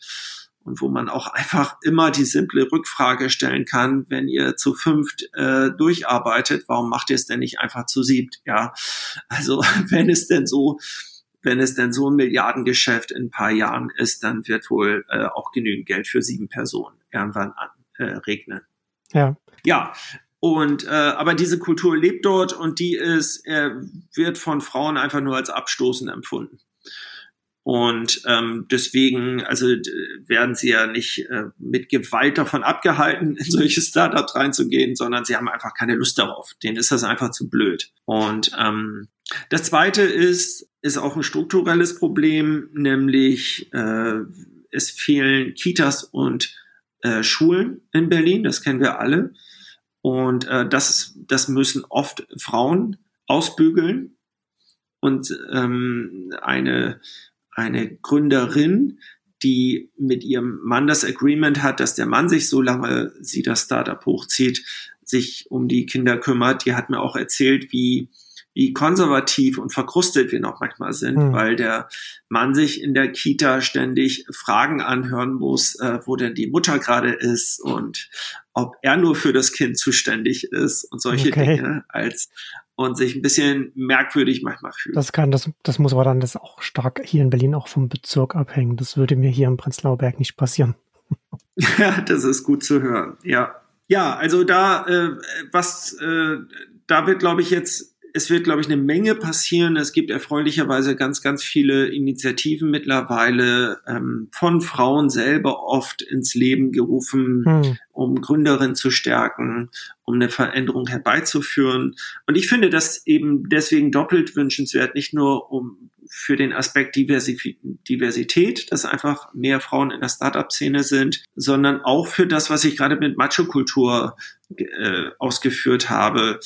Und wo man auch einfach immer die simple Rückfrage stellen kann, wenn ihr zu fünft äh, durcharbeitet, warum macht ihr es denn nicht einfach zu siebt? Ja, also wenn es denn so wenn es denn so ein Milliardengeschäft in ein paar Jahren ist, dann wird wohl äh, auch genügend Geld für sieben Personen irgendwann an, äh, regnen. Ja. Ja. Und äh, aber diese Kultur lebt dort und die ist, äh, wird von Frauen einfach nur als abstoßend empfunden. Und ähm, deswegen, also werden sie ja nicht äh, mit Gewalt davon abgehalten, in solche Startups reinzugehen, sondern sie haben einfach keine Lust darauf. Denen ist das einfach zu blöd. Und ähm, das Zweite ist, ist auch ein strukturelles Problem, nämlich äh, es fehlen Kitas und äh, Schulen in Berlin, das kennen wir alle. Und äh, das, das müssen oft Frauen ausbügeln. Und ähm, eine, eine Gründerin, die mit ihrem Mann das Agreement hat, dass der Mann sich, solange sie das Startup hochzieht, sich um die Kinder kümmert, die hat mir auch erzählt, wie wie konservativ und verkrustet wir noch manchmal sind, mhm. weil der Mann sich in der Kita ständig Fragen anhören muss, äh, wo denn die Mutter gerade ist und ob er nur für das Kind zuständig ist und solche okay. Dinge als und sich ein bisschen merkwürdig manchmal fühlt. Das kann, das, das muss aber dann das auch stark hier in Berlin auch vom Bezirk abhängen. Das würde mir hier im Prenzlauer Berg nicht passieren. ja, das ist gut zu hören. Ja. Ja, also da, äh, was, äh, da wird, glaube ich, jetzt es wird, glaube ich, eine Menge passieren. Es gibt erfreulicherweise ganz, ganz viele Initiativen mittlerweile ähm, von Frauen selber oft ins Leben gerufen, hm. um Gründerinnen zu stärken, um eine Veränderung herbeizuführen. Und ich finde das eben deswegen doppelt wünschenswert, nicht nur um für den Aspekt Diversität, dass einfach mehr Frauen in der Startup-Szene sind, sondern auch für das, was ich gerade mit Macho-Kultur äh, ausgeführt habe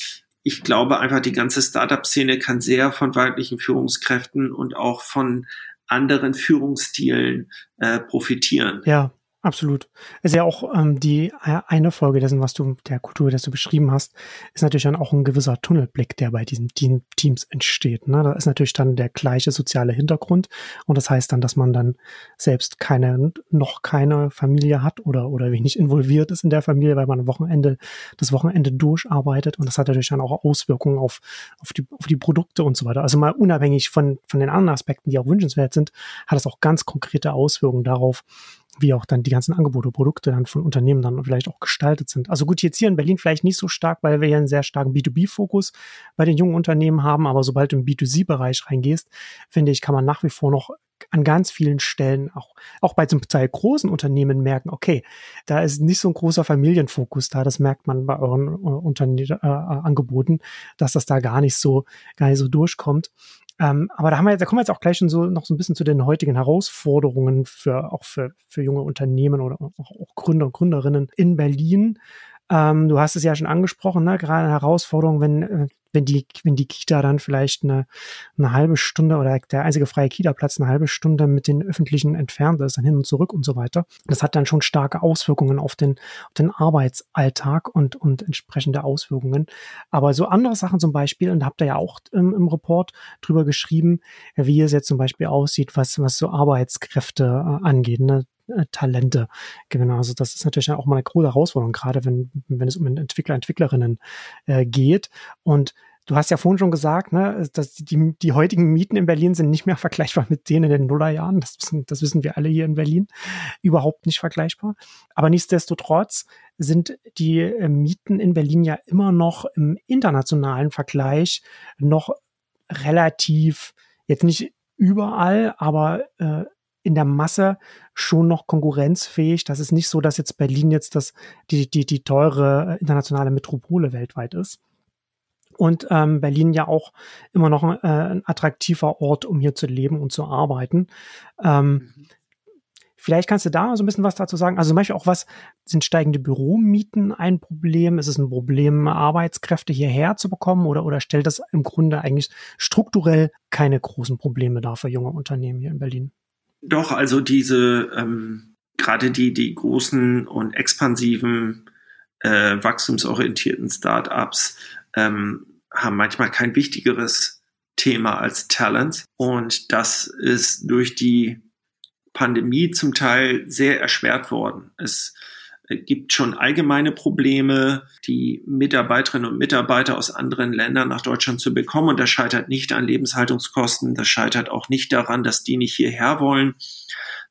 ich glaube einfach, die ganze Startup-Szene kann sehr von weiblichen Führungskräften und auch von anderen Führungsstilen äh, profitieren. Ja, Absolut. Es ist ja auch ähm, die äh, eine Folge dessen, was du der Kultur, das du beschrieben hast, ist natürlich dann auch ein gewisser Tunnelblick, der bei diesen Team, Teams entsteht. Ne? Da ist natürlich dann der gleiche soziale Hintergrund und das heißt dann, dass man dann selbst keine noch keine Familie hat oder oder wenig involviert ist in der Familie, weil man am Wochenende das Wochenende durcharbeitet und das hat natürlich dann auch Auswirkungen auf auf die auf die Produkte und so weiter. Also mal unabhängig von von den anderen Aspekten, die auch wünschenswert sind, hat es auch ganz konkrete Auswirkungen darauf, wie auch dann die ganzen Angebote, Produkte dann von Unternehmen dann vielleicht auch gestaltet sind. Also gut, jetzt hier in Berlin vielleicht nicht so stark, weil wir ja einen sehr starken B2B-Fokus bei den jungen Unternehmen haben, aber sobald du im B2C-Bereich reingehst, finde ich, kann man nach wie vor noch an ganz vielen Stellen auch, auch bei zum Teil großen Unternehmen merken, okay, da ist nicht so ein großer Familienfokus da, das merkt man bei euren äh, Unterne äh, Angeboten, dass das da gar nicht so, gar nicht so durchkommt. Ähm, aber da haben wir jetzt, da kommen wir jetzt auch gleich schon so noch so ein bisschen zu den heutigen Herausforderungen für auch für, für junge Unternehmen oder auch, auch Gründer und Gründerinnen in Berlin. Ähm, du hast es ja schon angesprochen, ne? gerade eine Herausforderung, wenn, äh, wenn die, wenn die Kita dann vielleicht eine, eine halbe Stunde oder der einzige freie Kita-Platz eine halbe Stunde mit den öffentlichen entfernt ist, dann hin und zurück und so weiter. Das hat dann schon starke Auswirkungen auf den, auf den Arbeitsalltag und, und entsprechende Auswirkungen. Aber so andere Sachen zum Beispiel, und da habt ihr ja auch im, im Report drüber geschrieben, wie es jetzt zum Beispiel aussieht, was, was so Arbeitskräfte äh, angeht. Ne? Äh, Talente gewinnen. Also das ist natürlich auch mal eine große Herausforderung, gerade wenn, wenn es um Entwickler, Entwicklerinnen äh, geht. Und du hast ja vorhin schon gesagt, ne, dass die, die heutigen Mieten in Berlin sind nicht mehr vergleichbar mit denen in den Nullerjahren. Das, das wissen wir alle hier in Berlin. Überhaupt nicht vergleichbar. Aber nichtsdestotrotz sind die äh, Mieten in Berlin ja immer noch im internationalen Vergleich noch relativ, jetzt nicht überall, aber äh, in der Masse schon noch konkurrenzfähig. Das ist nicht so, dass jetzt Berlin jetzt das, die, die, die teure äh, internationale Metropole weltweit ist. Und ähm, Berlin ja auch immer noch ein, äh, ein attraktiver Ort, um hier zu leben und zu arbeiten. Ähm, mhm. Vielleicht kannst du da so ein bisschen was dazu sagen. Also zum Beispiel auch was, sind steigende Büromieten ein Problem? Ist es ein Problem, Arbeitskräfte hierher zu bekommen oder, oder stellt das im Grunde eigentlich strukturell keine großen Probleme dar für junge Unternehmen hier in Berlin? Doch, also diese, ähm, gerade die, die großen und expansiven, äh, wachstumsorientierten Startups ähm, haben manchmal kein wichtigeres Thema als Talent. Und das ist durch die Pandemie zum Teil sehr erschwert worden. Es gibt schon allgemeine Probleme, die Mitarbeiterinnen und Mitarbeiter aus anderen Ländern nach Deutschland zu bekommen. Und das scheitert nicht an Lebenshaltungskosten, das scheitert auch nicht daran, dass die nicht hierher wollen,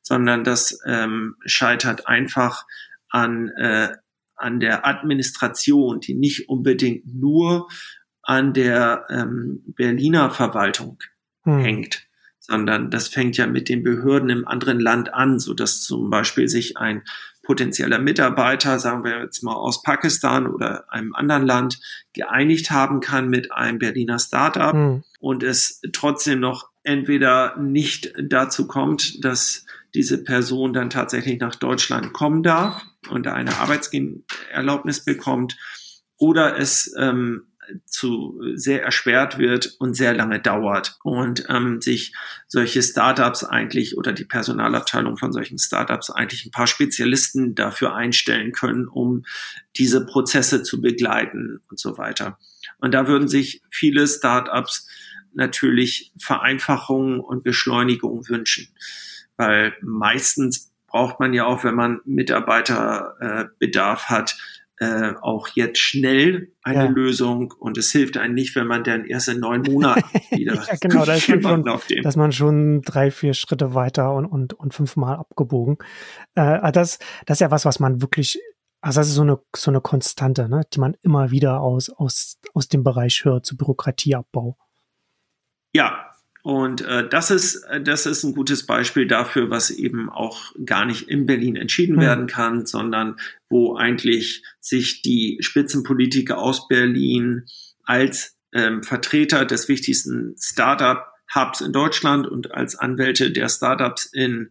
sondern das ähm, scheitert einfach an, äh, an der Administration, die nicht unbedingt nur an der ähm, Berliner Verwaltung hm. hängt sondern das fängt ja mit den Behörden im anderen Land an, so dass zum Beispiel sich ein potenzieller Mitarbeiter, sagen wir jetzt mal aus Pakistan oder einem anderen Land, geeinigt haben kann mit einem Berliner Startup mhm. und es trotzdem noch entweder nicht dazu kommt, dass diese Person dann tatsächlich nach Deutschland kommen darf und eine Arbeitserlaubnis bekommt, oder es ähm, zu sehr erschwert wird und sehr lange dauert und ähm, sich solche Startups eigentlich oder die Personalabteilung von solchen Startups eigentlich ein paar Spezialisten dafür einstellen können, um diese Prozesse zu begleiten und so weiter. Und da würden sich viele Startups natürlich Vereinfachungen und Beschleunigung wünschen, weil meistens braucht man ja auch, wenn man Mitarbeiterbedarf äh, hat, äh, auch jetzt schnell eine ja. Lösung und es hilft einem nicht, wenn man dann erst in neun Monaten wieder ja, genau, da ist man schon, auf dem. dass man schon drei, vier Schritte weiter und, und, und fünfmal abgebogen. Äh, das, das ist ja was, was man wirklich, also das ist so eine, so eine Konstante, ne, die man immer wieder aus, aus, aus dem Bereich hört, zu Bürokratieabbau. Ja, und äh, das ist äh, das ist ein gutes Beispiel dafür, was eben auch gar nicht in Berlin entschieden mhm. werden kann, sondern wo eigentlich sich die Spitzenpolitiker aus Berlin als ähm, Vertreter des wichtigsten Startup-Hubs in Deutschland und als Anwälte der Startups in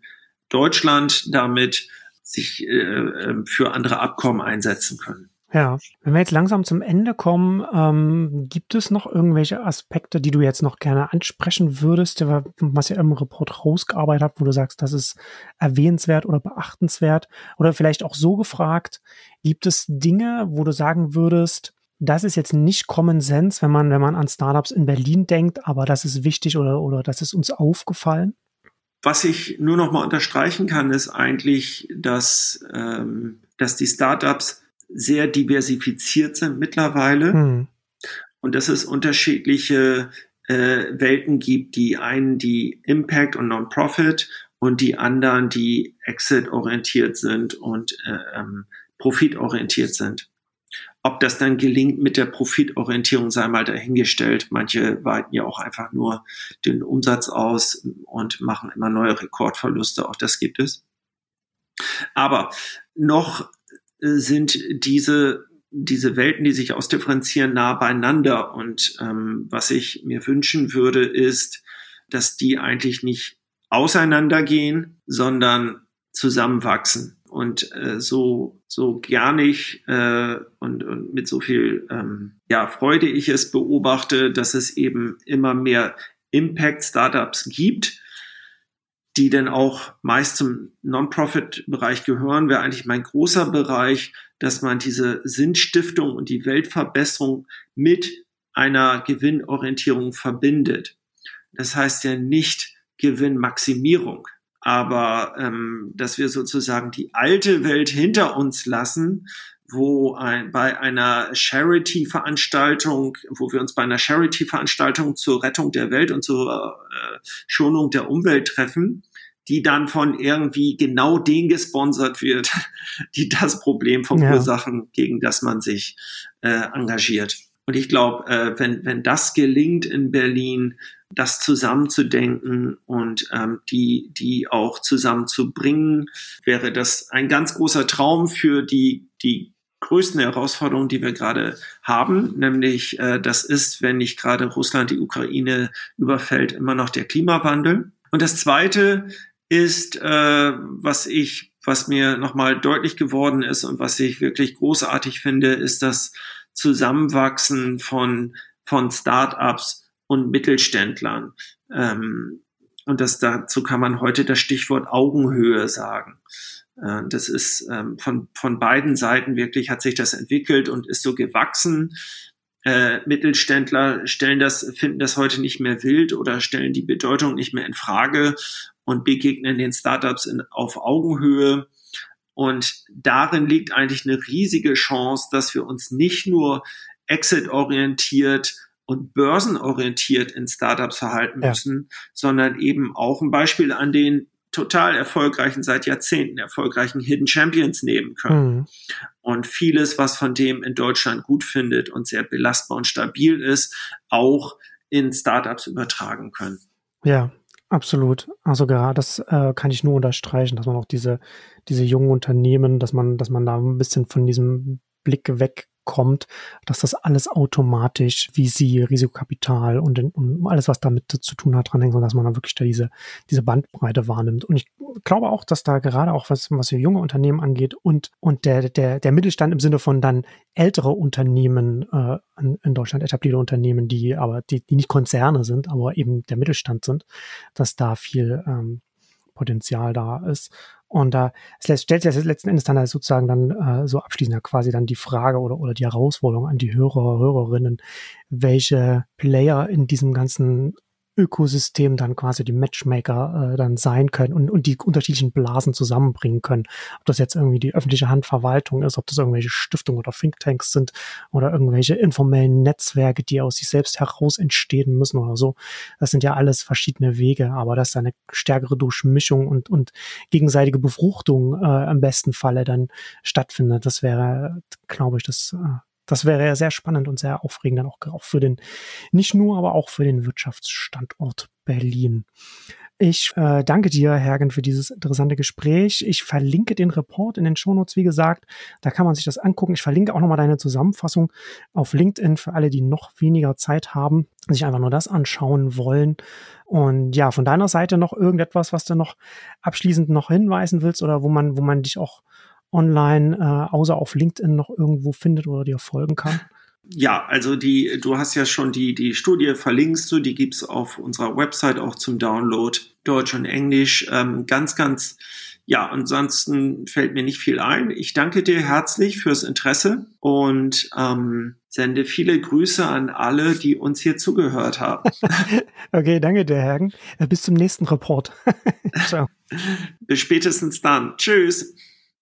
Deutschland damit sich äh, ähm, für andere Abkommen einsetzen können. Ja, wenn wir jetzt langsam zum Ende kommen, ähm, gibt es noch irgendwelche Aspekte, die du jetzt noch gerne ansprechen würdest, was ihr im Report rausgearbeitet habt, wo du sagst, das ist erwähnenswert oder beachtenswert? Oder vielleicht auch so gefragt, gibt es Dinge, wo du sagen würdest, das ist jetzt nicht Common Sense, wenn man, wenn man an Startups in Berlin denkt, aber das ist wichtig oder, oder das ist uns aufgefallen? Was ich nur noch mal unterstreichen kann, ist eigentlich, dass, ähm, dass die Startups sehr diversifiziert sind mittlerweile mhm. und dass es unterschiedliche äh, Welten gibt, die einen, die Impact und Non-Profit und die anderen, die Exit-orientiert sind und äh, ähm, profitorientiert sind. Ob das dann gelingt mit der Profitorientierung, sei mal dahingestellt. Manche weiten ja auch einfach nur den Umsatz aus und machen immer neue Rekordverluste. Auch das gibt es. Aber noch sind diese diese Welten, die sich ausdifferenzieren, nah beieinander. Und ähm, was ich mir wünschen würde, ist, dass die eigentlich nicht auseinandergehen, sondern zusammenwachsen. und äh, so, so gernig äh, und, und mit so viel ähm, ja, Freude ich es beobachte, dass es eben immer mehr Impact-Startups gibt, die dann auch meist zum Non-Profit-Bereich gehören, wäre eigentlich mein großer Bereich, dass man diese Sinnstiftung und die Weltverbesserung mit einer Gewinnorientierung verbindet. Das heißt ja nicht Gewinnmaximierung, aber ähm, dass wir sozusagen die alte Welt hinter uns lassen, wo ein, bei einer Charity-Veranstaltung, wo wir uns bei einer Charity-Veranstaltung zur Rettung der Welt und zur äh, Schonung der Umwelt treffen, die dann von irgendwie genau den gesponsert wird, die das Problem verursachen, ja. gegen das man sich äh, engagiert. Und ich glaube, äh, wenn, wenn das gelingt in Berlin, das zusammenzudenken und ähm, die, die auch zusammenzubringen, wäre das ein ganz großer Traum für die, die größten Herausforderungen, die wir gerade haben, nämlich äh, das ist, wenn nicht gerade Russland die Ukraine überfällt, immer noch der Klimawandel. Und das Zweite ist, äh, was ich, was mir nochmal deutlich geworden ist und was ich wirklich großartig finde, ist das Zusammenwachsen von, von Startups und Mittelständlern. Ähm, und das dazu kann man heute das Stichwort Augenhöhe sagen. Äh, das ist ähm, von, von beiden Seiten wirklich hat sich das entwickelt und ist so gewachsen. Äh, Mittelständler stellen das, finden das heute nicht mehr wild oder stellen die Bedeutung nicht mehr in Frage und begegnen den Startups in, auf Augenhöhe. Und darin liegt eigentlich eine riesige Chance, dass wir uns nicht nur exit-orientiert und börsenorientiert in Startups verhalten müssen, ja. sondern eben auch ein Beispiel an den total erfolgreichen, seit Jahrzehnten erfolgreichen Hidden Champions nehmen können. Mhm. Und vieles, was von dem in Deutschland gut findet und sehr belastbar und stabil ist, auch in Startups übertragen können. Ja, absolut. Also gerade das äh, kann ich nur unterstreichen, dass man auch diese, diese jungen Unternehmen, dass man, dass man da ein bisschen von diesem Blick weg kommt, dass das alles automatisch wie sie Risikokapital und, und, alles, was damit zu tun hat, dranhängt, sondern dass man da wirklich da diese, diese Bandbreite wahrnimmt. Und ich glaube auch, dass da gerade auch was, was junge Unternehmen angeht und, und der, der, der Mittelstand im Sinne von dann ältere Unternehmen äh, in, Deutschland, etablierte Unternehmen, die aber, die, die nicht Konzerne sind, aber eben der Mittelstand sind, dass da viel ähm, Potenzial da ist. Und da äh, stellt sich letzten Endes dann halt sozusagen dann äh, so abschließend quasi dann die Frage oder, oder die Herausforderung an die Hörer, Hörerinnen, welche Player in diesem ganzen Ökosystem dann quasi die Matchmaker äh, dann sein können und, und die unterschiedlichen Blasen zusammenbringen können. Ob das jetzt irgendwie die öffentliche Handverwaltung ist, ob das irgendwelche Stiftungen oder Thinktanks sind oder irgendwelche informellen Netzwerke, die aus sich selbst heraus entstehen müssen oder so. Das sind ja alles verschiedene Wege, aber dass da eine stärkere Durchmischung und, und gegenseitige Befruchtung äh, im besten Falle dann stattfindet, das wäre, glaube ich, das äh, das wäre ja sehr spannend und sehr aufregend dann auch, für den, nicht nur, aber auch für den Wirtschaftsstandort Berlin. Ich äh, danke dir, Hergen, für dieses interessante Gespräch. Ich verlinke den Report in den Shownotes, wie gesagt. Da kann man sich das angucken. Ich verlinke auch nochmal deine Zusammenfassung auf LinkedIn für alle, die noch weniger Zeit haben, sich einfach nur das anschauen wollen. Und ja, von deiner Seite noch irgendetwas, was du noch abschließend noch hinweisen willst oder wo man, wo man dich auch online, äh, außer auf LinkedIn noch irgendwo findet oder dir folgen kann? Ja, also die, du hast ja schon die, die Studie verlinkst du, die gibt's auf unserer Website auch zum Download, Deutsch und Englisch. Ähm, ganz, ganz, ja, ansonsten fällt mir nicht viel ein. Ich danke dir herzlich fürs Interesse und ähm, sende viele Grüße an alle, die uns hier zugehört haben. okay, danke dir, Hergen. Bis zum nächsten Report. Ciao. Bis spätestens dann. Tschüss.